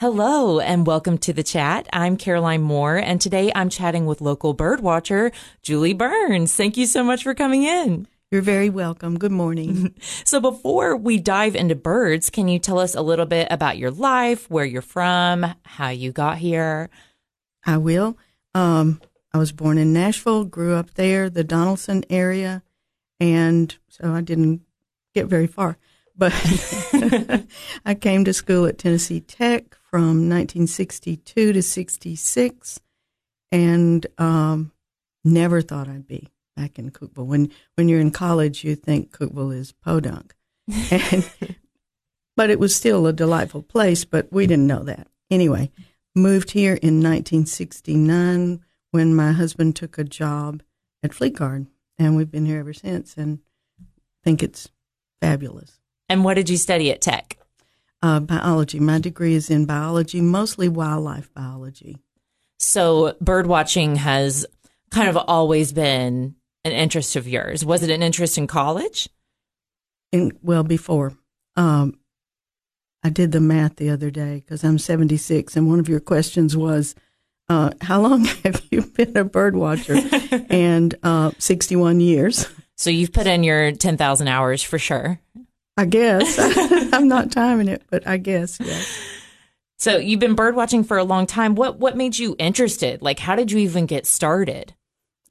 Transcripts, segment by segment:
Hello and welcome to the chat. I'm Caroline Moore and today I'm chatting with local bird watcher Julie Burns. Thank you so much for coming in. You're very welcome. Good morning. so before we dive into birds, can you tell us a little bit about your life, where you're from, how you got here? I will. Um, I was born in Nashville, grew up there, the Donelson area, and so I didn't get very far. But I came to school at Tennessee Tech from 1962 to 66 and um, never thought I'd be back in Cookeville. When, when you're in college, you think Cookeville is podunk. And, but it was still a delightful place, but we didn't know that. Anyway, moved here in 1969 when my husband took a job at Fleetguard, and we've been here ever since and think it's fabulous. And what did you study at Tech? Uh, biology. My degree is in biology, mostly wildlife biology. So, bird watching has kind of always been an interest of yours. Was it an interest in college? In, well, before. Um, I did the math the other day because I'm 76, and one of your questions was, uh, How long have you been a bird watcher? and uh, 61 years. So, you've put in your 10,000 hours for sure. I guess. I'm not timing it, but I guess, yes. So you've been bird watching for a long time. What what made you interested? Like how did you even get started?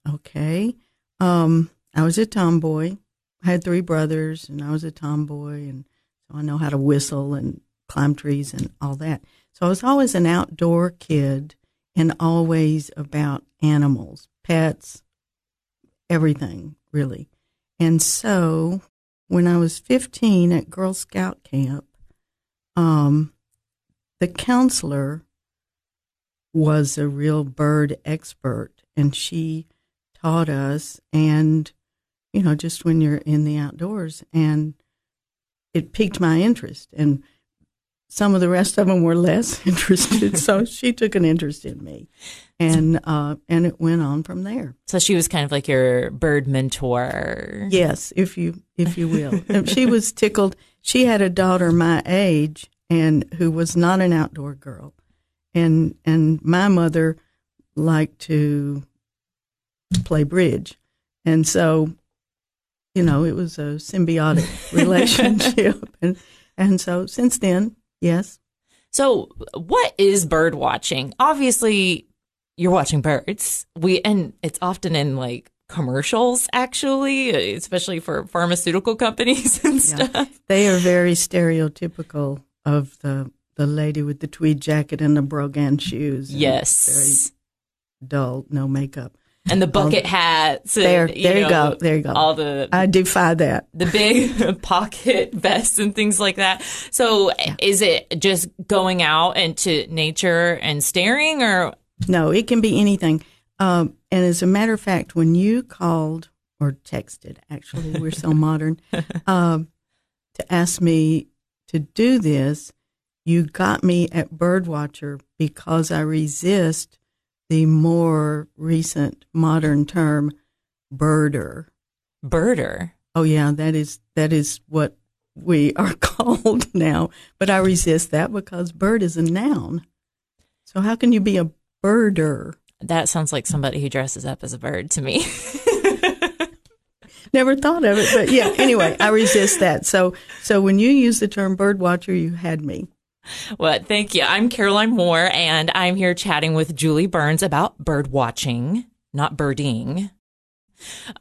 Okay. Um, I was a tomboy. I had three brothers and I was a tomboy and so I know how to whistle and climb trees and all that. So I was always an outdoor kid and always about animals, pets, everything, really. And so when I was 15 at Girl Scout camp, um, the counselor was a real bird expert, and she taught us. And you know, just when you're in the outdoors, and it piqued my interest. And some of the rest of them were less interested, so she took an interest in me, and uh, and it went on from there. So she was kind of like your bird mentor. Yes, if you if you will. she was tickled. She had a daughter my age, and who was not an outdoor girl, and and my mother liked to play bridge, and so you know it was a symbiotic relationship, and and so since then Yes. So, what is bird watching? Obviously, you're watching birds. We and it's often in like commercials actually, especially for pharmaceutical companies and stuff. Yeah. They are very stereotypical of the the lady with the tweed jacket and the brogan shoes. Yes. Very dull, no makeup and the bucket um, hats. And, there, there you, know, go. There you go. All the I defy that. The big pocket vests and things like that. So, yeah. is it just going out into nature and staring, or no? It can be anything. Um, and as a matter of fact, when you called or texted, actually, we're so modern, um, to ask me to do this, you got me at Birdwatcher because I resist the more recent modern term birder. Birder. Oh yeah, that is that is what we are called now. But I resist that because bird is a noun. So how can you be a birder? That sounds like somebody who dresses up as a bird to me. Never thought of it, but yeah. Anyway, I resist that. So, so when you use the term bird watcher, you had me. Well, thank you. I'm Caroline Moore, and I'm here chatting with Julie Burns about bird watching, not birding.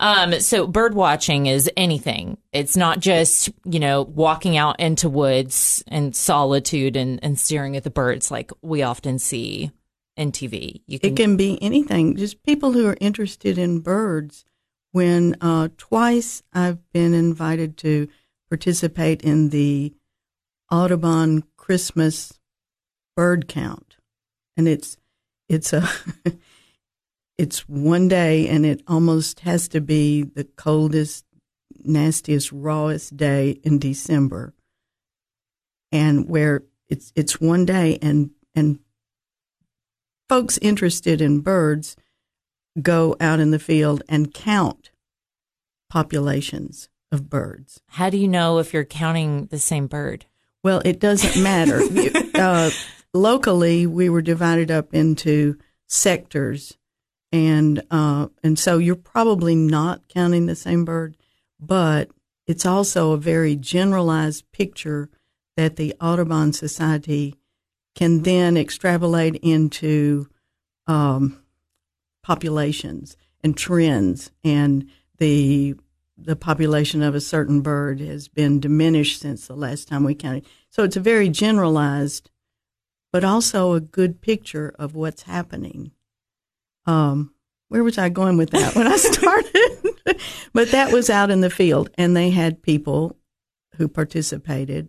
Um, so bird watching is anything. It's not just, you know, walking out into woods and solitude and, and staring at the birds like we often see in TV. Can, it can be anything. Just people who are interested in birds. When uh, twice I've been invited to participate in the Audubon Christmas bird count, and it's it's a it's one day, and it almost has to be the coldest, nastiest, rawest day in December, and where it's it's one day, and and folks interested in birds go out in the field and count populations of birds. How do you know if you're counting the same bird? Well, it doesn't matter. uh, locally, we were divided up into sectors, and uh, and so you're probably not counting the same bird, but it's also a very generalized picture that the Audubon Society can then extrapolate into um, populations and trends, and the the population of a certain bird has been diminished since the last time we counted. So it's a very generalized, but also a good picture of what's happening. Um, where was I going with that when I started? but that was out in the field, and they had people who participated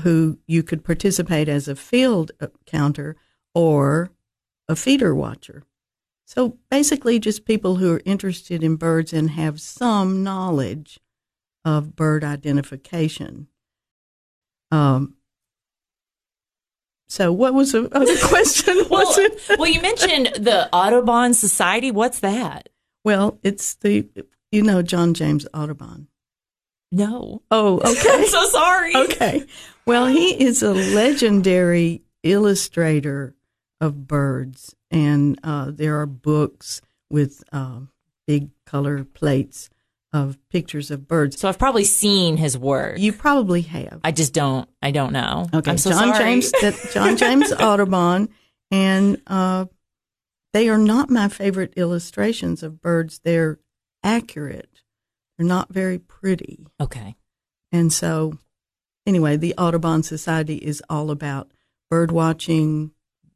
who you could participate as a field counter or a feeder watcher. So basically, just people who are interested in birds and have some knowledge of bird identification. Um, so, what was the other question? well, well, you mentioned the Audubon Society. What's that? Well, it's the you know John James Audubon. No. Oh, okay. I'm so sorry. Okay. Well, he is a legendary illustrator of birds, and uh, there are books with uh, big color plates of pictures of birds. So I've probably seen his work. You probably have. I just don't. I don't know. Okay, I'm so John sorry. James, John James Audubon, and uh, they are not my favorite illustrations of birds. They're accurate. They're not very pretty. Okay. And so, anyway, the Audubon Society is all about bird watching,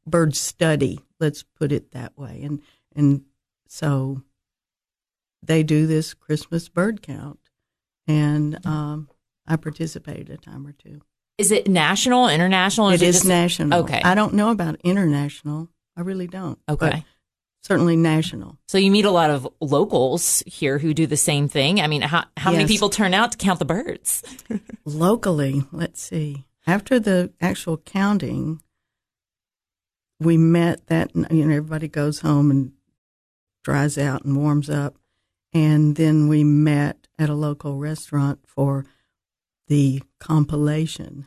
bird study. Let's put it that way. And and so they do this Christmas bird count, and um, I participated a time or two. Is it national, international? It is just- national. Okay. I don't know about international. I really don't. Okay. Certainly national. So you meet a lot of locals here who do the same thing. I mean, how how many people turn out to count the birds? Locally, let's see. After the actual counting, we met that, you know, everybody goes home and dries out and warms up. And then we met at a local restaurant for the compilation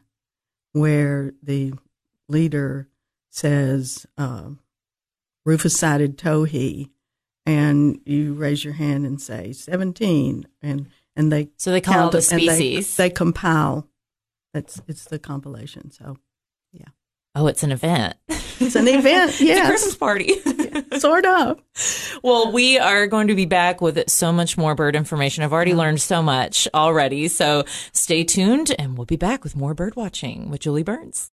where the leader says, uh, Rufous sided towhee, and you raise your hand and say 17. And, and they So they call all count the and they- species. They, compile. That's it's the compilation. So oh, it's an event. it's an event. It's a Christmas party. sort of. well, we are going to be back with so much more bird information. I've already learned so much already. So stay tuned and we'll be back with more bird watching with Julie Burns.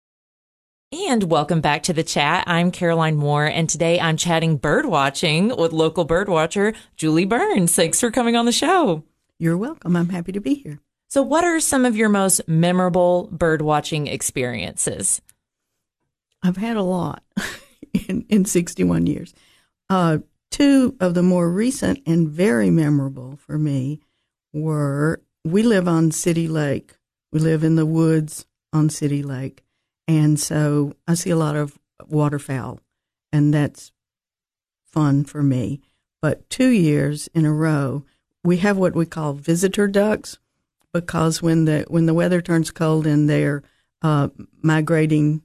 And welcome back to the chat. I'm Caroline Moore, and today I'm chatting bird watching with local bird watcher Julie Burns. Thanks for coming on the show. You're welcome. I'm happy to be here. So, what are some of your most memorable bird watching experiences? I've had a lot in, in 61 years. Uh, two of the more recent and very memorable for me were we live on City Lake. We live in the woods on City Lake. And so I see a lot of waterfowl, and that's fun for me. But two years in a row, we have what we call visitor ducks because when the when the weather turns cold and they're uh, migrating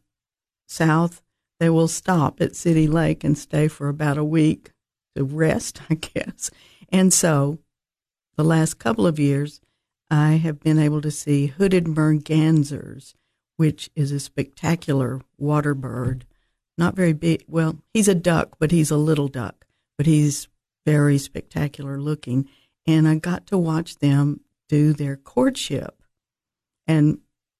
south, they will stop at City Lake and stay for about a week to rest, I guess. And so, the last couple of years, I have been able to see hooded mergansers, which is a spectacular water bird. Not very big. Well, he's a duck, but he's a little duck, but he's very spectacular looking. And I got to watch them do their courtship. And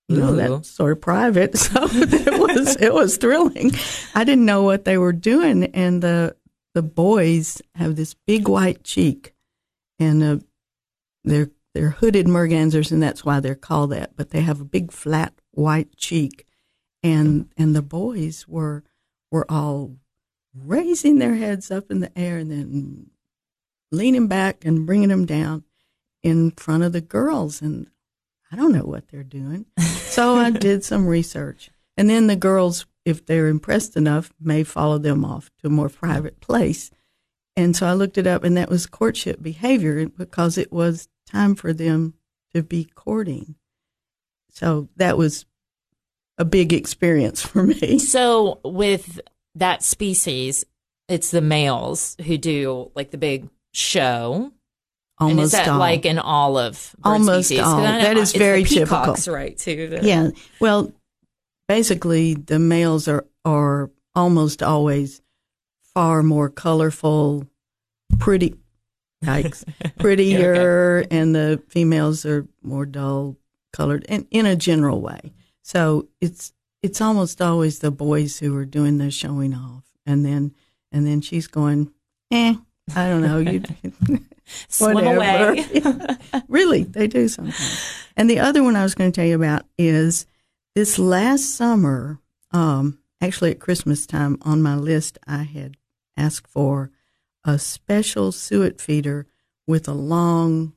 you know Ooh. that's sort of private, so it was it was thrilling. I didn't know what they were doing, and the the boys have this big white cheek, and uh, they're they're hooded mergansers, and that's why they're called that. But they have a big flat white cheek, and and the boys were were all raising their heads up in the air and then leaning back and bringing them down in front of the girls, and I don't know what they're doing. So I did some research. And then the girls, if they're impressed enough, may follow them off to a more private place. And so I looked it up, and that was courtship behavior because it was time for them to be courting. So that was a big experience for me. So with that species, it's the males who do like the big show. Almost and is that all. like an olive? Almost species? all. That is very typical. right? Too. that- Yeah. Well, basically, the males are are almost always far more colorful, pretty, yikes, prettier, and the females are more dull colored, and in a general way. So it's it's almost always the boys who are doing the showing off, and then and then she's going, eh, I don't know, you. Swim Whatever. away. really, they do sometimes. And the other one I was going to tell you about is this last summer, um, actually at Christmas time, on my list, I had asked for a special suet feeder with a long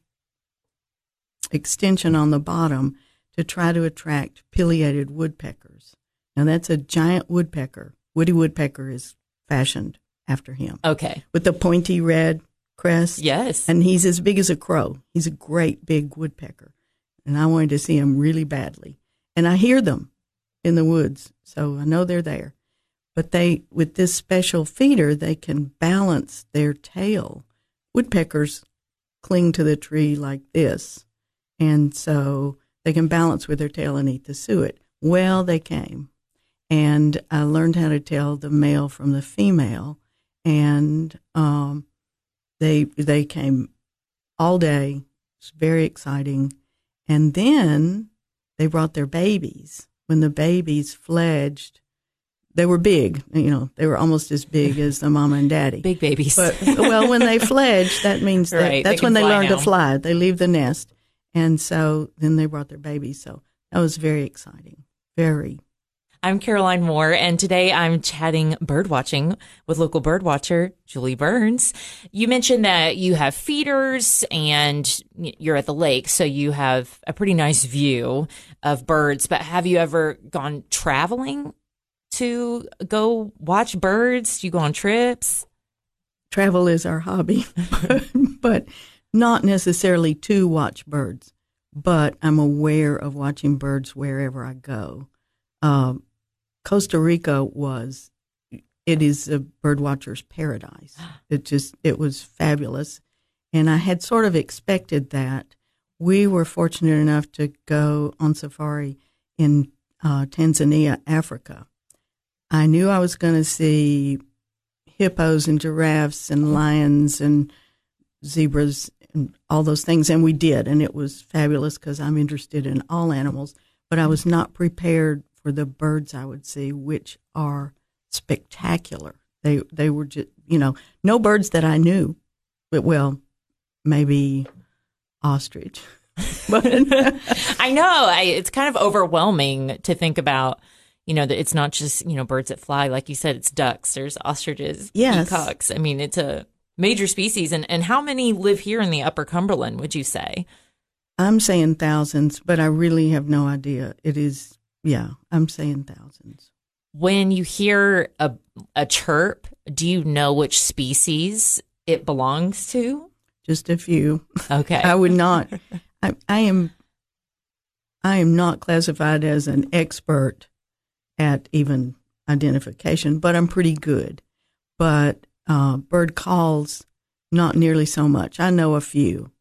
extension on the bottom to try to attract pileated woodpeckers. Now, that's a giant woodpecker. Woody woodpecker is fashioned after him okay. with the pointy red crest. Yes. And he's as big as a crow. He's a great big woodpecker. And I wanted to see him really badly. And I hear them in the woods, so I know they're there. But they, with this special feeder, they can balance their tail. Woodpeckers cling to the tree like this. And so they can balance with their tail and eat the suet. Well, they came. And I learned how to tell the male from the female. And um, they they came all day. It's very exciting. And then they brought their babies. When the babies fledged, they were big. You know, they were almost as big as the mama and daddy. Big babies. But well, when they fledge, that means that Right, that's can when they learn now. to fly. They leave the nest, and so then they brought their babies. So that was very exciting. Very. I'm Caroline Moore, and today I'm chatting bird watching with local bird watcher Julie Burns. You mentioned that you have feeders and you're at the lake, so you have a pretty nice view of birds. But have you ever gone traveling to go watch birds? Do you go on trips? Travel is our hobby, but not necessarily to watch birds. But I'm aware of watching birds wherever I go. Um, Costa Rica was it is a birdwatcher's paradise. It just it was fabulous, and I had sort of expected that. We were fortunate enough to go on safari in uh, Tanzania, Africa. I knew I was going to see hippos and giraffes and lions and zebras and all those things, and we did, and it was fabulous because I'm interested in all animals. But I was not prepared for the birds I would see, which are spectacular. They they were just you know no birds that I knew, but well maybe ostrich, but I know I, it's kind of overwhelming to think about. You know that it's not just you know birds that fly, like you said. It's ducks. There's ostriches, Yes. peacocks. I mean, it's a major species. And and how many live here in the Upper Cumberland? Would you say? I'm saying thousands, but I really have no idea. It is yeah, I'm saying thousands. When you hear a a chirp, do you know which species it belongs to? Just a few. Okay. I would not. I, I am. I am not classified as an expert at even identification, but I'm pretty good. But uh, bird calls, not nearly so much. I know a few.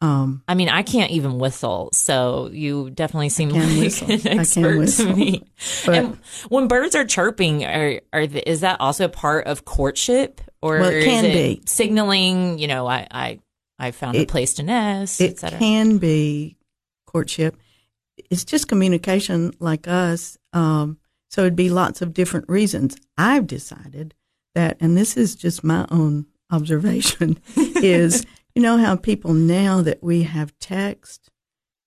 Um, I mean, I can't even whistle, so you definitely seem like whistle. An expert to whistle. me. And when birds are chirping, are are the, is that also part of courtship, or Well, it can it be. signaling? You know, I I, I found a place to nest, it etc. can be courtship. It's just communication, like us. Um, so it'd be lots of different reasons. I've decided that, and this is just my own observation, is you know how people now that we have text,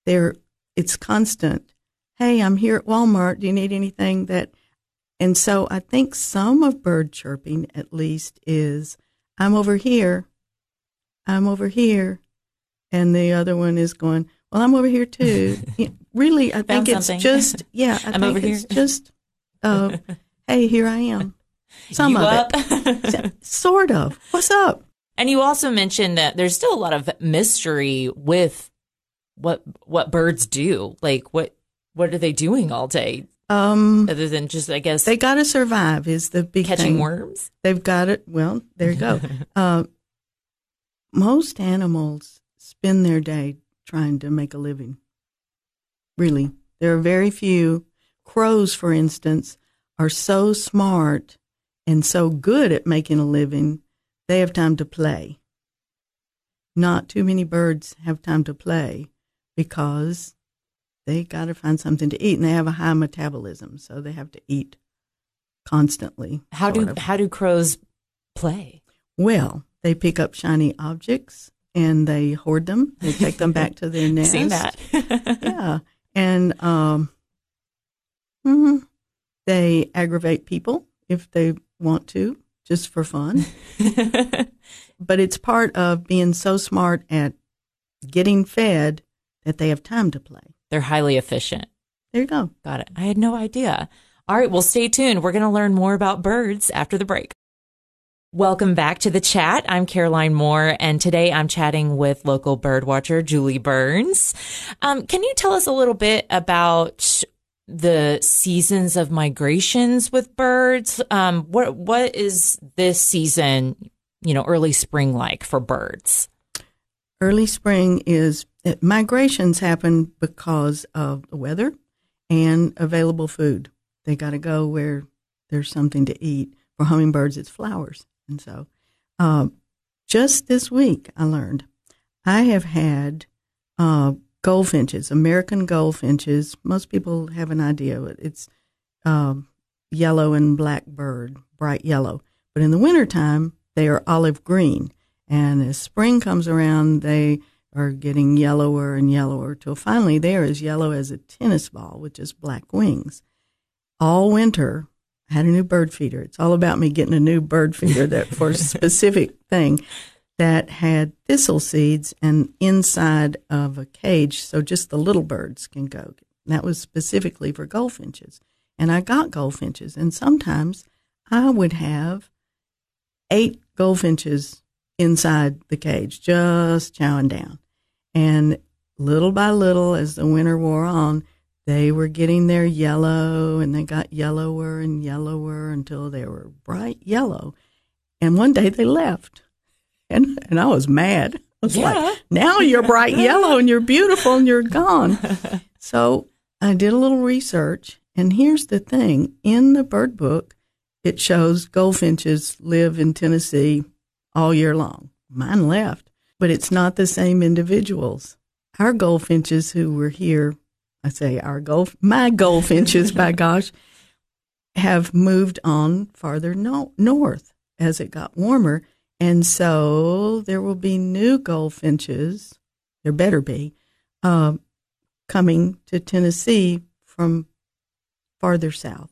they're it's constant. Hey, I'm here at Walmart. Do you need anything that? And so I think some of bird chirping, at least, is I'm over here. I'm over here and the other one is going, "Well, I'm over here too." Really, I think it's something. just yeah. I I'm think over it's here. just, uh, hey, here I am. Some you of up? it, sort of. What's up? And you also mentioned that there's still a lot of mystery with what what birds do. Like what what are they doing all day? Um, other than just, I guess, they got to survive is the big catching thing. worms? They've got it. Well, there you go. uh, most animals spend their day trying to make a living. Really, there are very few. Crows, for instance, are so smart and so good at making a living, they have time to play. Not too many birds have time to play because they got to find something to eat and they have a high metabolism, so they have to eat constantly. How do of. how do crows play? Well, they pick up shiny objects and they hoard them. They take them back to their nest. Seen that? yeah, and um, mm-hmm. they aggravate people if they want to, just for fun. but it's part of being so smart at getting fed that they have time to play. They're highly efficient. There you go. Got it. I had no idea. All right, well, stay tuned. We're going to learn more about birds after the break. Welcome back to the chat. I'm Caroline Moore, and today I'm chatting with local bird watcher Julie Burns. Um, can you tell us a little bit about the seasons of migrations with birds? Um, what what is this season, you know, early spring like for birds? Early spring is uh, migrations happen because of the weather and available food. They got to go where there's something to eat. For hummingbirds, it's flowers. And so, uh, just this week, I learned I have had uh, goldfinches, American goldfinches. Most people have an idea. It's um, yellow and black bird, bright yellow. But in the wintertime, they are olive green. And as spring comes around, they are getting yellower and yellower till finally they are as yellow as a tennis ball with just black wings. All winter, I had a new bird feeder. It's all about me getting a new bird feeder that for a specific thing that had thistle seeds and inside of a cage so just the little birds can go. That was specifically for goldfinches. And I got goldfinches and sometimes I would have eight goldfinches inside the cage just chowing down. And little by little as the winter wore on, they were getting their yellow and they got yellower and yellower until they were bright yellow. And one day they left. And and I was mad. I was Yeah. like, now you're bright yellow and you're beautiful and you're gone. so I did a little research and here's the thing. In the bird book, it shows goldfinches live in Tennessee all year long. Mine left, but it's not the same individuals. Our goldfinches who were here I say our gold, my goldfinches, by gosh, have moved on farther no, north as it got warmer. And so there will be new goldfinches, there better be, um, coming to Tennessee from farther south.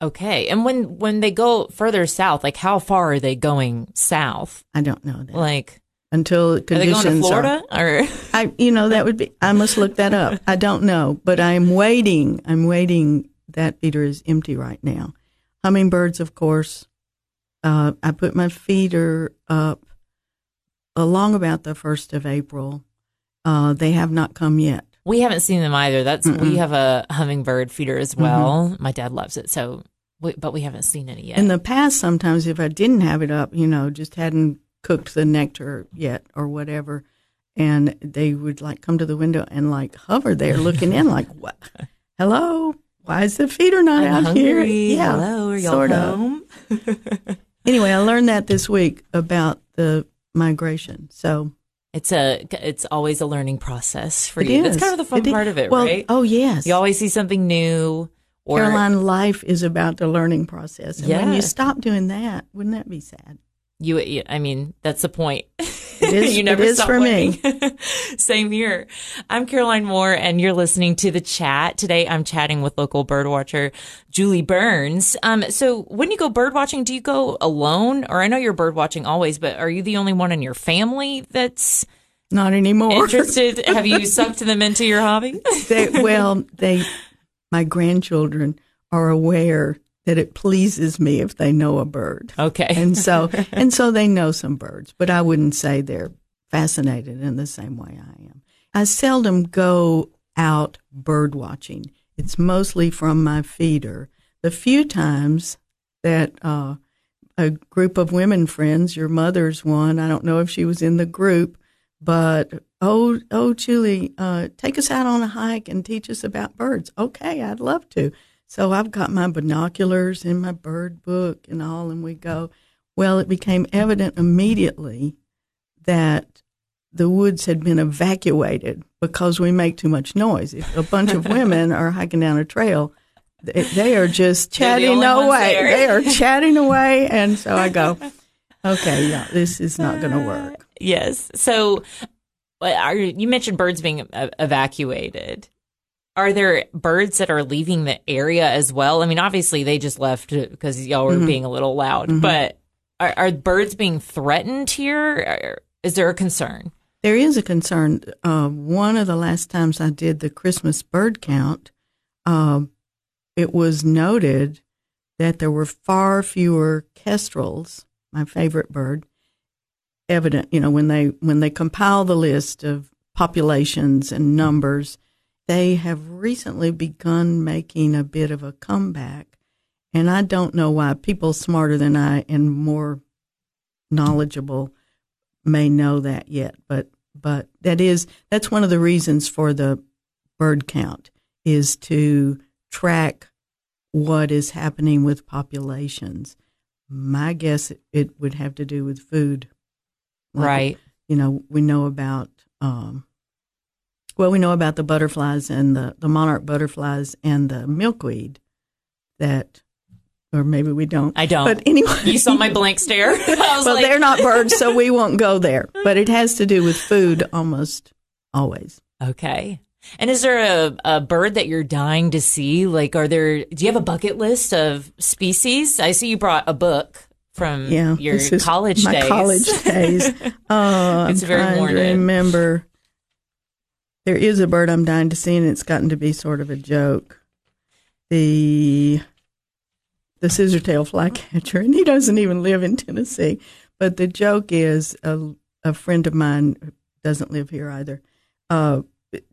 Okay, and when when they go further south, like how far are they going south? I don't know that Like, until conditions are they going to are- Florida or? I, you know, that would be. I must look that up. I don't know, but I'm waiting. I'm waiting. That feeder is empty right now. Hummingbirds, of course. Uh, I put my feeder up along about the first of April. Uh, they have not come yet. We haven't seen them either. That's we Mm-mm. Mm-hmm. have a hummingbird feeder as well. My dad loves it, so we, but we haven't seen any yet. In the past, sometimes if I didn't have it up, you know, just hadn't cooked the nectar yet or whatever, and they would like come to the window and like hover there looking in, like, what? Hello? Why is the feeder not I'm out hungry. here? Yeah, Hello, are y'all sort of. Anyway, I learned that this week about the migration. So It's a it's always a learning process for it you. is. That's kind of the fun i- part of it, well, right? Oh yes. You always see something new. Or Caroline, life is about the learning process, and when you stop doing that, wouldn't that be sad? you I mean, that's the point. It is- you never is stop for me. Same here. I'm Caroline Moore, and you're listening to the chat. Today, I'm chatting with local birdwatcher Julie Burns. Um, so when you go bird watching, do you go alone, or I know you're bird watching always, but are you the only one in your family that's Not anymore. interested? Have you sucked them into your hobby? they, well, they, my grandchildren are aware that it pleases me if they know a bird, Okay. and so and so they know some birds, but I wouldn't say they're fascinated in the same way I am. I seldom go out bird watching. It's mostly from my feeder. The few times that uh, a group of women friends, your mother's one, I don't know if she was in the group, but oh, oh, Julie, uh, take us out on a hike and teach us about birds. Okay, I'd love to. So I've got my binoculars and my bird book and all, and we go. Well, it became evident immediately that the woods had been evacuated because we make too much noise. If a bunch of women are hiking down a trail, they, they are just chatting the away. They are chatting away, and so I go, okay, yeah, this is not going to work. Yes. So, are you mentioned birds being uh, evacuated? Are there birds that are leaving the area as well? I mean, obviously they just left because y'all were being a little loud, but are, are birds being threatened here? Is there a concern? There is a concern. Uh, one of the last times I did the Christmas bird count, uh, it was noted that there were far fewer kestrels, my favorite bird, evident. You know, when they when they compile the list of populations and numbers, they have recently begun making a bit of a comeback, and I don't know why. People smarter than I and more knowledgeable may know that yet, but but that is that's one of the reasons for the bird count is to track what is happening with populations. My guess it, it would have to do with food, Like, right. You know, we know about um, well, we know about the butterflies and the the monarch butterflies and the milkweed that, or maybe we don't. I don't. But anyway, You saw my blank stare. Well, like, they're not birds, so we won't go there. But it has to do with food almost always. Okay. And is there a, a bird that you're dying to see? Like, are there, do you have a bucket list of species? I see you brought a book from Yeah, your this is college my days. college days. Uh, It's I'm very morbid. remember. There is a bird I'm dying to see, and it's gotten to be sort of a joke. The the scissortail flycatcher, and he doesn't even live in Tennessee. But the joke is a, a friend of mine who doesn't live here either. Uh,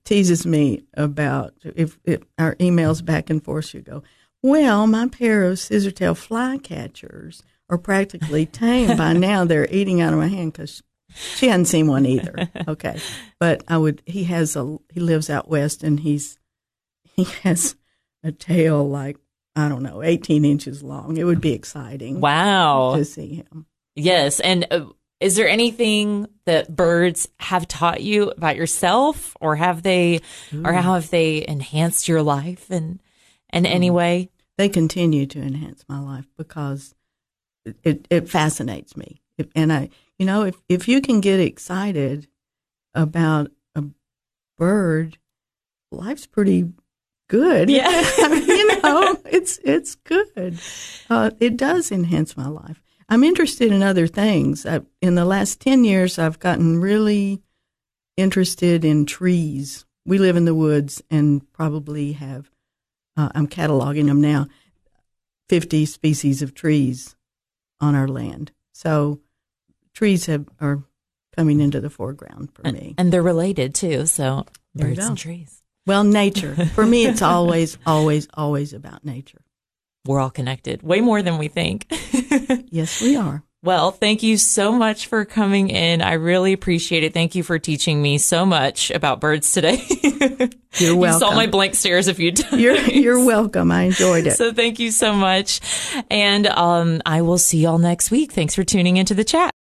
teases me about if, if our emails back and forth. You go, well, my pair of scissortail flycatchers are practically tame by now. They're eating out of my hand because she hadn't seen one either. Okay, but I would. He has a. He lives out west, and he's he has a tail like I don't know, eighteen inches long. It would be exciting Wow. to see him. Yes. And uh, is there anything that birds have taught you about yourself or have they, or how have they enhanced your life in, in any way? They continue to enhance my life because it it, fascinates me, and I, you know, if if you can get excited about a bird, life's pretty good. Yeah. I mean, you know, it's it's good. Uh, it does enhance my life. I'm interested in other things. I, in the last ten years, I've gotten really interested in trees. We live in the woods and probably have. Uh, I'm cataloging them now. Fifty species of trees on our land. So trees have are coming into the foreground for me. And they're related too. So There birds and trees. Well, nature. For me, it's always, always, always about nature. We're all connected way more than we think. Yes, we are. Well, thank you so much for coming in. I really appreciate it. Thank you for teaching me so much about birds today. You're You welcome. saw my blank stares a few times. You're you're welcome. I enjoyed it. So thank you so much. And um, I will see y'all next week. Thanks for tuning into the chat.